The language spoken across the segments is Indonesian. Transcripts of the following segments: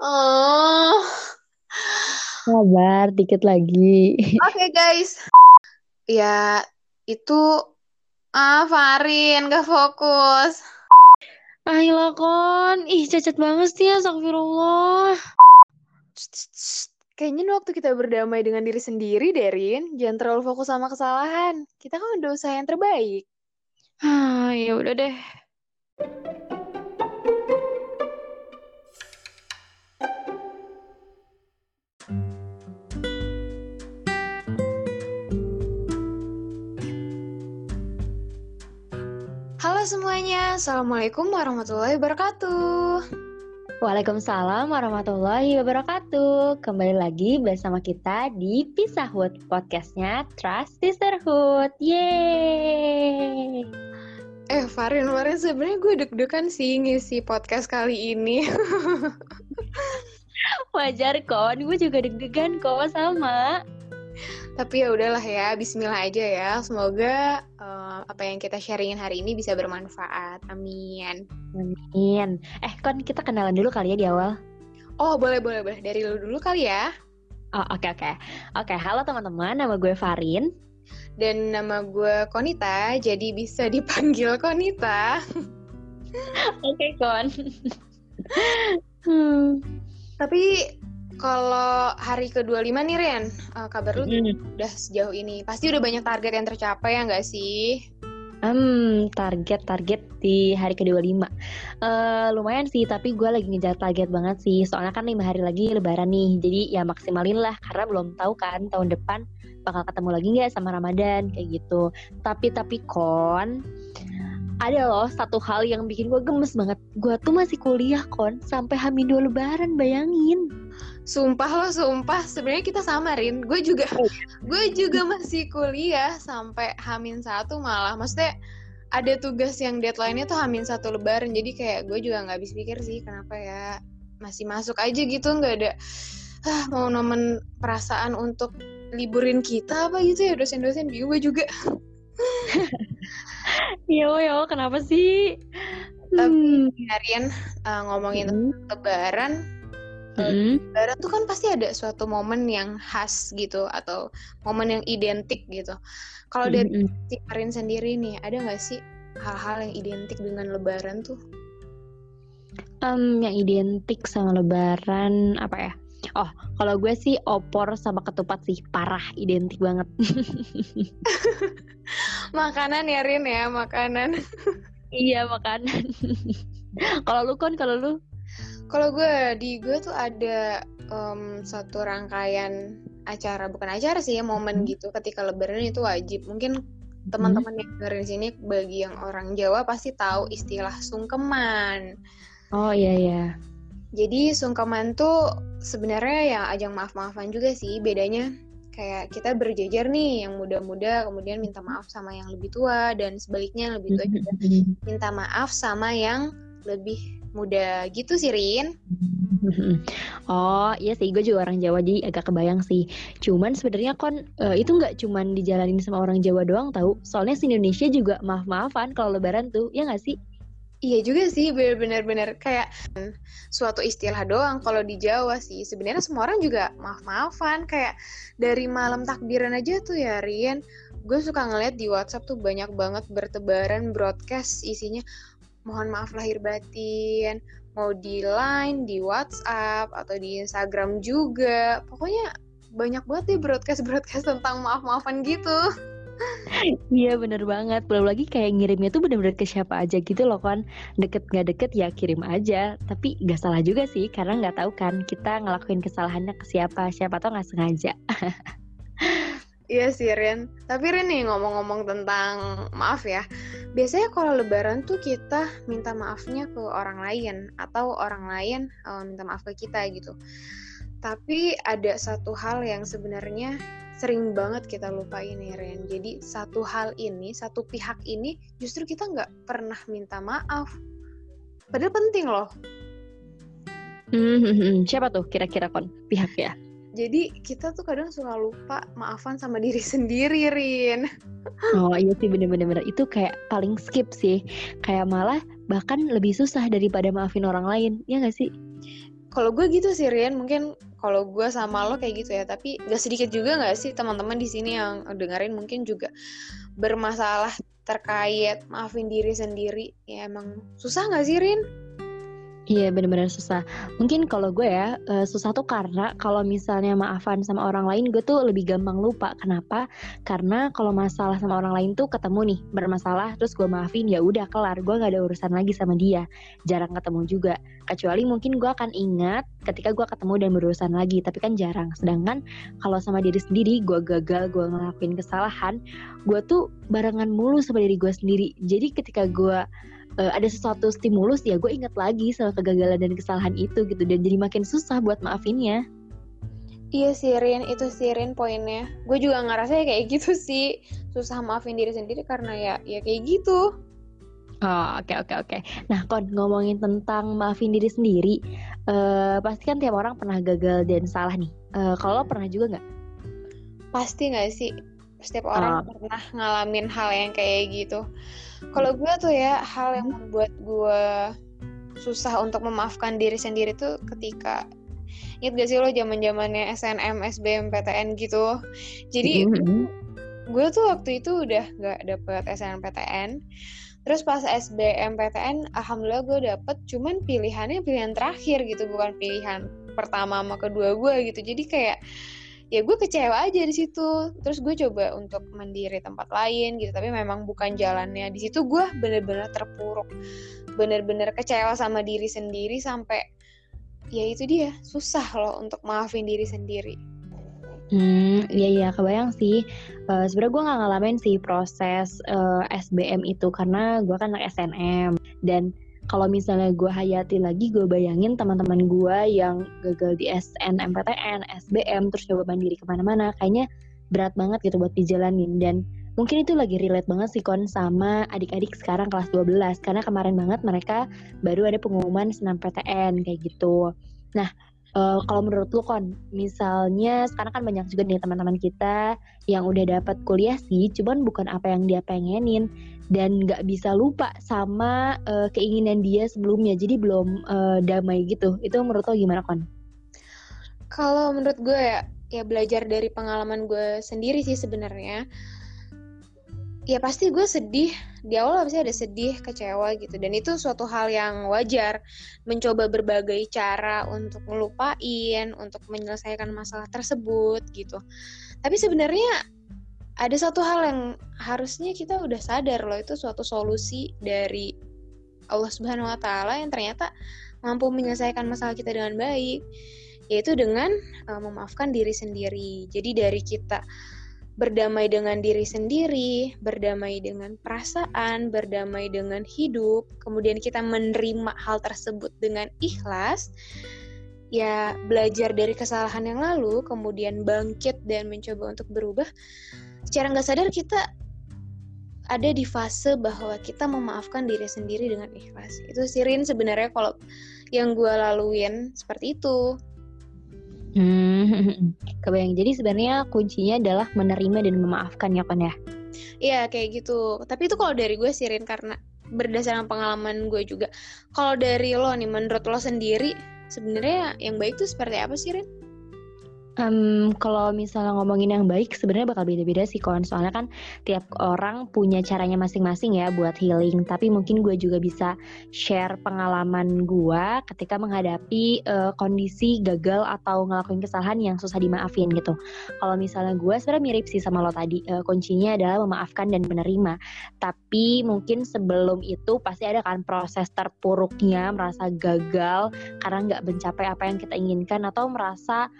Oh, Sabar, dikit lagi. oke guys. Ya, itu ah Farin gak fokus. Ayolah kon, ih cacat banget sih astagfirullah. Tst, tst. Kayaknya waktu kita berdamai dengan diri sendiri, Derin. Jangan terlalu fokus sama kesalahan. Kita kan udah usaha yang terbaik. Ah, ya udah deh. Halo semuanya, Assalamualaikum warahmatullahi wabarakatuh. Waalaikumsalam warahmatullahi wabarakatuh. Kembali lagi bersama kita di Pisahhood, podcastnya Trust Sisterhood. Yeay! Eh, Farin, Farin sebenarnya gue deg-degan sih ngisi podcast kali ini. Wajar kon, gue juga deg-degan kok sama. Tapi ya udahlah ya, bismillah aja ya. Semoga apa yang kita sharingin hari ini bisa bermanfaat. Amin. Amin. Eh kon, kita kenalan dulu kali ya di awal. Oh, boleh boleh boleh. Dari lu dulu kali ya. Oh, oke oke. Oke, halo teman-teman, nama gue Farin. Dan nama gue Konita, jadi bisa dipanggil Konita. Oke, kon. hmm. Tapi kalau hari ke-25 nih Ren, eh, kabar lu Mm. udah sejauh ini. Pasti udah banyak target yang tercapai ya nggak sih? Hmm, target-target di hari ke-25 Eh, Lumayan sih, tapi gue lagi ngejar target banget sih Soalnya kan lima hari lagi lebaran nih Jadi ya maksimalin lah, karena belum tahu kan tahun depan bakal ketemu lagi nggak sama Ramadan kayak gitu Tapi-tapi kon, ada loh satu hal yang bikin gue gemes banget Gue tuh masih kuliah kon, sampai hamin dua lebaran, bayangin Sumpah lo, sumpah. Sebenarnya kita sama, Rin. Gue juga, Oh. gue juga masih kuliah sampai Hamin satu malah. Maksudnya ada tugas yang deadline-nya tuh Hamin satu Lebaran. Jadi kayak gue juga nggak habis pikir sih kenapa ya masih masuk aja gitu, nggak ada ah, mau nomen perasaan untuk liburin kita apa gitu ya dosen-dosen bingung gue juga. Yo yo, kenapa sih? Tapi Hmm. Harian uh, ngomongin Mm-mm. tentang Lebaran, Mm-mm. Lebaran tuh kan pasti ada suatu momen yang khas gitu atau momen yang identik gitu. Kalau dari Mm-mm. si Karin sendiri nih, ada nggak sih hal-hal yang identik dengan Lebaran tuh? Em, yang identik sama Lebaran apa ya? Oh, kalau gue sih opor sama ketupat sih parah, identik banget. Makanan ya Rin ya, makanan. iya makanan. kalau lu kon, kalau lu? Kalau gue di gue tuh ada em, satu rangkaian acara, bukan acara sih ya, momen Hmm. gitu ketika Lebaran itu wajib. Mungkin teman-teman yang dengerin sini bagi yang orang Jawa pasti tahu istilah sungkeman. Oh iya iya. Jadi sungkeman tuh sebenarnya ya ajang maaf-maafan juga sih. Bedanya kayak kita berjejer nih yang muda-muda kemudian minta maaf sama yang lebih tua dan sebaliknya yang lebih tua juga minta maaf sama yang lebih muda gitu sih Rin. Oh iya sih, gue juga orang Jawa jadi agak kebayang sih. Cuman sebenarnya kon eh, itu nggak cuman dijalanin sama orang Jawa doang tahu. Soalnya di Indonesia juga maaf-maafan kalau Lebaran tuh, ya nggak sih? Iya juga sih bener-bener kayak suatu istilah doang kalau di Jawa sih. Sebenarnya semua orang juga maaf-maafan kayak dari malam takbiran aja tuh ya Rian. Gue suka ngeliat di WhatsApp tuh banyak banget bertebaran broadcast isinya mohon maaf lahir batin, mau di line, di WhatsApp atau di Instagram juga. Pokoknya banyak banget deh broadcast-broadcast tentang maaf-maafan gitu. Iya bener banget. Belum lagi kayak ngirimnya tuh bener-bener ke siapa aja gitu loh kan. Deket nggak deket ya kirim aja. Tapi nggak salah juga sih karena nggak tahu kan kita ngelakuin kesalahannya ke siapa. Siapa tau nggak sengaja. Iya sih Ren. Tapi Ren nih ngomong-ngomong tentang maaf ya. Biasanya kalau lebaran tuh kita minta maafnya ke orang lain atau orang lain eh, minta maaf ke kita gitu. Tapi ada satu hal yang sebenarnya sering banget kita lupain nih Ren. Jadi satu hal ini, satu pihak ini justru kita nggak pernah minta maaf. Padahal penting loh. Hmm, siapa tuh kira-kira kon pihak ya? Jadi kita tuh kadang suka lupa maafan sama diri sendiri, Rin. Oh iya sih bener-bener bener. itu kayak paling skip sih. Kayak malah bahkan lebih susah daripada maafin orang lain, ya nggak sih? kalau gue gitu sih Rian mungkin kalau gue sama lo kayak gitu ya tapi gak sedikit juga gak sih teman-teman di sini yang dengerin mungkin juga bermasalah terkait maafin diri sendiri ya emang susah gak sih Rin? Iya bener-bener susah. Mungkin kalau gue ya uh, susah tuh karena kalau misalnya maafan sama orang lain gue tuh lebih gampang lupa. Kenapa? Karena kalau masalah sama orang lain tuh ketemu nih bermasalah terus gue maafin ya udah kelar. Gue nggak ada urusan lagi sama dia. Jarang ketemu juga. Kecuali mungkin gue akan ingat ketika gue ketemu dan berurusan lagi. Tapi kan jarang. Sedangkan kalau sama diri sendiri gue gagal gue ngelakuin kesalahan. Gue tuh barengan mulu sama diri gue sendiri. Jadi ketika gue uh, ada sesuatu stimulus ya gue inget lagi sama kegagalan dan kesalahan itu gitu dan jadi makin susah buat maafinnya Iya sih Rin, itu sih Rin poinnya. Gue juga ngerasa kayak gitu sih, susah maafin diri sendiri karena ya ya kayak gitu. Oh oke okay, oke okay, oke. Okay. Nah kon ngomongin tentang maafin diri sendiri, uh, pasti kan tiap orang pernah gagal dan salah nih. Uh, kalau pernah juga nggak? Pasti nggak sih. Setiap orang uh. pernah ngalamin hal yang kayak gitu. Kalau gue tuh ya hal yang membuat gue susah untuk memaafkan diri sendiri tuh ketika Ingat gak sih lo zaman zamannya SNM, SBMPTN gitu. Jadi mm-hmm. gue tuh waktu itu udah gak dapet SNMPTN. Terus pas SBMPTN, alhamdulillah gue dapet. Cuman pilihannya pilihan terakhir gitu, bukan pilihan pertama sama kedua gue gitu. Jadi kayak ya gue kecewa aja di situ. Terus gue coba untuk mendiri tempat lain gitu tapi memang bukan jalannya. Di situ gue bener-bener terpuruk. Bener-bener kecewa sama diri sendiri sampai ya itu dia susah loh untuk maafin diri sendiri. Hmm, iya iya kebayang sih. Uh, Sebenarnya gue nggak ngalamin sih proses uh, eh, SBM itu karena gue kan anak SNM dan kalau misalnya gue hayati lagi gue bayangin teman-teman gue yang gagal di SNMPTN, SBM terus coba mandiri ke mana-mana kayaknya berat banget gitu buat dijalanin. Dan mungkin itu lagi relate banget sih kon sama adik-adik sekarang kelas 12 karena kemarin banget mereka baru ada pengumuman SNMPTN kayak gitu. Nah, uh, kalau menurut lu kon, misalnya sekarang kan banyak juga nih teman-teman kita yang udah dapat kuliah sih, cuman bukan apa yang dia pengenin dan nggak bisa lupa sama uh, keinginan dia sebelumnya. Jadi belum uh, damai gitu. Itu menurut lo gimana kon? Kalau menurut gue ya ya belajar dari pengalaman gue sendiri sih sebenarnya ya pasti gue sedih. Di awal pasti ada sedih kecewa gitu. Dan itu suatu hal yang wajar. Mencoba berbagai cara untuk ngelupain untuk menyelesaikan masalah tersebut gitu. Tapi sebenarnya ada satu hal yang harusnya kita udah sadar loh itu suatu solusi dari Allah Subhanahu wa taala yang ternyata mampu menyelesaikan masalah kita dengan baik yaitu dengan uh, memaafkan diri sendiri. Jadi dari kita berdamai dengan diri sendiri, berdamai dengan perasaan, berdamai dengan hidup, kemudian kita menerima hal tersebut dengan ikhlas, ya belajar dari kesalahan yang lalu, kemudian bangkit dan mencoba untuk berubah, secara nggak sadar kita ada di fase bahwa kita memaafkan diri sendiri dengan ikhlas. Itu sirin sebenarnya kalau yang gue laluin seperti itu. Hmm, kebayang. Jadi sebenarnya kuncinya adalah menerima dan memaafkan ya kan ya? Iya kayak gitu. Tapi itu kalau dari gue sirin karena berdasarkan pengalaman gue juga. Kalau dari lo nih, menurut lo sendiri, sebenarnya yang baik itu seperti apa sih Rin? Um, kalau misalnya ngomongin yang baik sebenarnya bakal beda-beda sih kon. Soalnya kan tiap orang punya caranya masing-masing ya buat healing. Tapi mungkin gue juga bisa share pengalaman gue ketika menghadapi uh, kondisi gagal atau ngelakuin kesalahan yang susah dimaafin gitu. Kalau misalnya gue sebenarnya mirip sih sama lo tadi. Uh, kuncinya adalah memaafkan dan menerima. Tapi mungkin sebelum itu pasti ada kan proses terpuruknya merasa gagal karena nggak mencapai apa yang kita inginkan atau merasa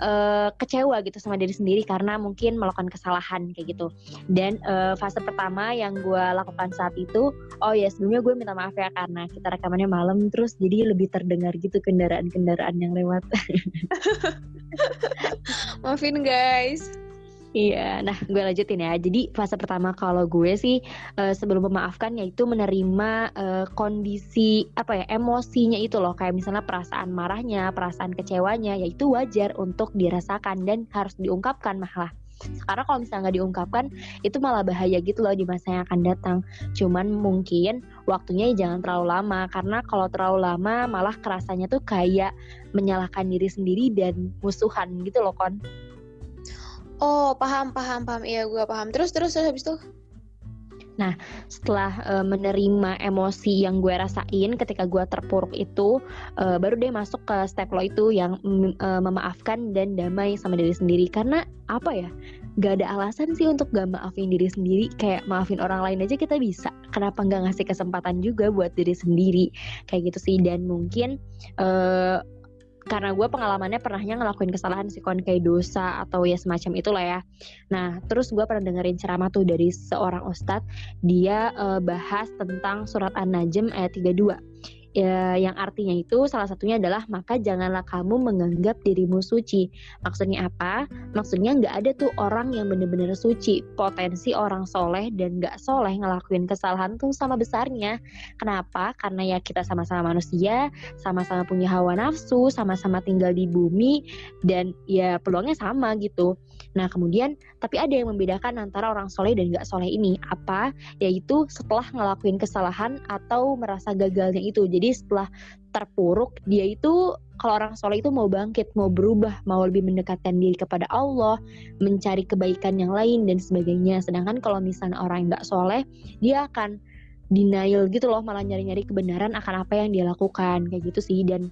uh, kecewa gitu sama diri sendiri karena mungkin melakukan kesalahan kayak gitu. Dan uh, fase pertama yang gue lakukan saat itu, oh ya sebelumnya gue minta maaf ya karena kita rekamannya malam terus jadi lebih terdengar gitu kendaraan-kendaraan yang lewat. Maafin guys. Iya, nah gue lanjutin ya. Jadi fase pertama kalau gue sih uh, sebelum memaafkan yaitu menerima uh, kondisi apa ya emosinya itu loh, kayak misalnya perasaan marahnya, perasaan kecewanya, yaitu wajar untuk dirasakan dan harus diungkapkan malah. Karena kalau misalnya nggak diungkapkan, itu malah bahaya gitu loh di masa yang akan datang. Cuman mungkin waktunya jangan terlalu lama karena kalau terlalu lama malah kerasanya tuh kayak menyalahkan diri sendiri dan musuhan gitu loh kon oh paham paham paham iya gue paham terus terus terus habis itu Nah, setelah uh, menerima emosi yang gue rasain ketika gue terpuruk itu, uh, baru deh masuk ke step lo itu yang uh, memaafkan dan damai sama diri sendiri. Karena apa ya? Gak ada alasan sih untuk gak maafin diri sendiri. Kayak maafin orang lain aja kita bisa. Kenapa gak ngasih kesempatan juga buat diri sendiri? Kayak gitu sih. Dan mungkin uh, karena gue pengalamannya pernahnya ngelakuin kesalahan sih kon kayak dosa atau ya semacam itulah ya. Nah terus gue pernah dengerin ceramah tuh dari seorang ustadz dia uh, bahas tentang surat An-Najm ayat 32 ya, yang artinya itu salah satunya adalah maka janganlah kamu menganggap dirimu suci. Maksudnya apa? Maksudnya nggak ada tuh orang yang bener-bener suci. Potensi orang soleh dan nggak soleh ngelakuin kesalahan tuh sama besarnya. Kenapa? Karena ya kita sama-sama manusia, sama-sama punya hawa nafsu, sama-sama tinggal di bumi, dan ya peluangnya sama gitu. Nah kemudian tapi ada yang membedakan antara orang soleh dan nggak soleh ini apa? Yaitu setelah ngelakuin kesalahan atau merasa gagalnya itu. Jadi jadi setelah terpuruk dia itu kalau orang soleh itu mau bangkit mau berubah mau lebih mendekatkan diri kepada Allah mencari kebaikan yang lain dan sebagainya. Sedangkan kalau misalnya orang yang nggak soleh dia akan denial gitu loh malah nyari-nyari kebenaran akan apa yang dia lakukan. Kayak gitu sih dan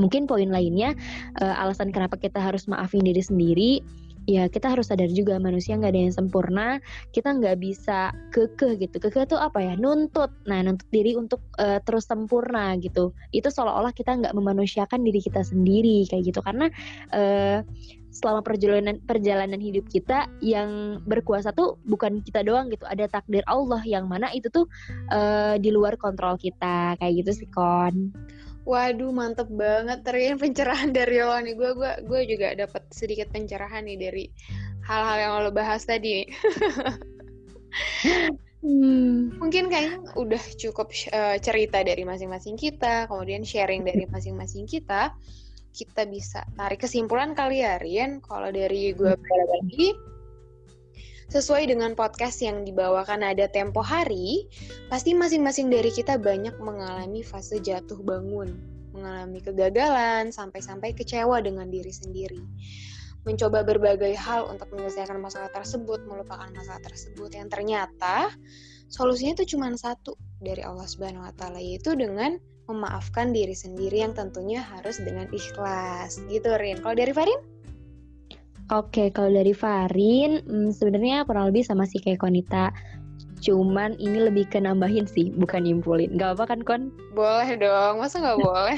mungkin poin lainnya uh, alasan kenapa kita harus maafin diri sendiri ya kita harus sadar juga manusia nggak ada yang sempurna kita nggak bisa kekeh gitu. Kekeh itu apa ya? Nuntut. Nah nuntut diri untuk uh, terus sempurna gitu. Itu seolah-olah kita nggak memanusiakan diri kita sendiri kayak gitu. Karena uh, selama perjalanan perjalanan hidup kita yang berkuasa tuh bukan kita doang gitu. Ada takdir Allah yang mana itu tuh uh, di luar kontrol kita. Kayak gitu sih kon Waduh, mantep banget Rin pencerahan dari lo nih. Gue gua gue juga dapat sedikit pencerahan nih dari hal-hal yang lo bahas tadi. hmm. Mungkin kayaknya udah cukup uh, cerita dari masing-masing kita, kemudian sharing dari masing-masing kita. Kita bisa tarik kesimpulan kali ya, Rian. Kalau dari gue pribadi, Sesuai dengan podcast yang dibawakan ada tempo hari, pasti masing-masing dari kita banyak mengalami fase jatuh bangun, mengalami kegagalan, sampai-sampai kecewa dengan diri sendiri. Mencoba berbagai hal untuk menyelesaikan masalah tersebut, melupakan masalah tersebut yang ternyata solusinya itu cuma satu dari Allah Subhanahu wa taala yaitu dengan memaafkan diri sendiri yang tentunya harus dengan ikhlas. Gitu Rin. Kalau dari Farin? Oke, kalau dari Farin, hmm, sebenarnya kurang lebih sama sih kayak Konita. Cuman ini lebih ke nambahin sih, bukan nyimpulin. Gak apa kan, Kon? Boleh dong, masa gak boleh?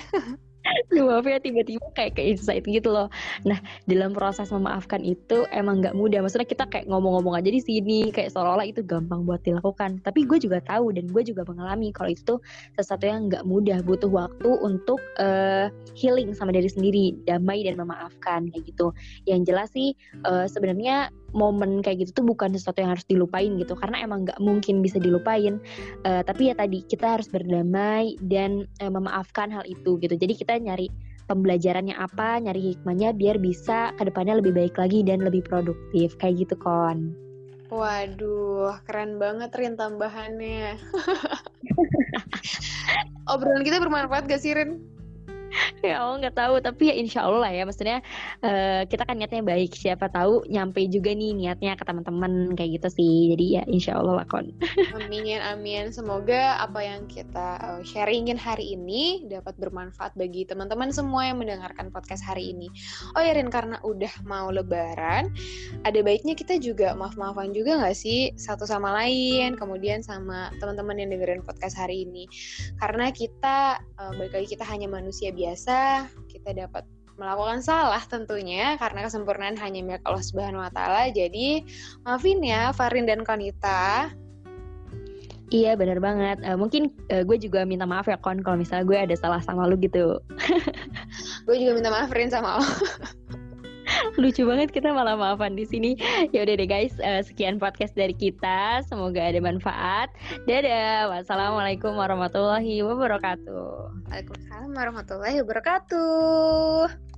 maaf ya tiba-tiba kayak ke insight gitu loh. Nah dalam proses memaafkan itu emang nggak mudah. Maksudnya kita kayak ngomong-ngomong aja di sini kayak seolah-olah itu gampang buat dilakukan. Tapi gue juga tahu dan gue juga mengalami kalau itu tuh sesuatu yang nggak mudah. Butuh waktu untuk uh, healing sama diri sendiri damai dan memaafkan kayak gitu. Yang jelas sih uh, sebenarnya momen kayak gitu tuh bukan sesuatu yang harus dilupain gitu. Karena emang nggak mungkin bisa dilupain. Uh, tapi ya tadi kita harus berdamai dan uh, memaafkan hal itu gitu. Jadi kita nyari pembelajarannya apa nyari hikmahnya biar bisa ke depannya lebih baik lagi dan lebih produktif. Kayak gitu kon. Waduh, keren banget Rin tambahannya. Obrolan kita bermanfaat gak sih Rin? ya Allah nggak tahu tapi ya insya Allah ya. Maksudnya uh, kita kan niatnya baik. Siapa tahu nyampe juga nih niatnya ke teman-teman kayak gitu sih. Jadi ya insya Allah lakon amin amin. Semoga apa yang kita uh, sharingin hari ini dapat bermanfaat bagi teman-teman semua yang mendengarkan podcast hari ini. Oh ya Rin karena udah mau lebaran ada baiknya kita juga maaf-maafan juga nggak sih? Satu sama lain kemudian sama teman-teman yang dengerin podcast hari ini. Karena kita uh, balik kita hanya manusia biasa kita dapat melakukan salah tentunya karena kesempurnaan hanya milik Allah Subhanahu wa taala. Jadi, maafin ya Farin dan Konita. Iya benar banget. Uh, mungkin uh, gue juga minta maaf ya Kon kalau misalnya gue ada salah sama lu gitu. gue juga minta maaf Rin sama lo. Lucu banget kita malah maafan di sini. Ya udah deh guys, uh, sekian podcast dari kita. Semoga ada manfaat. Dadah. Wassalamualaikum warahmatullahi wabarakatuh. Waalaikumsalam warahmatullahi wabarakatuh.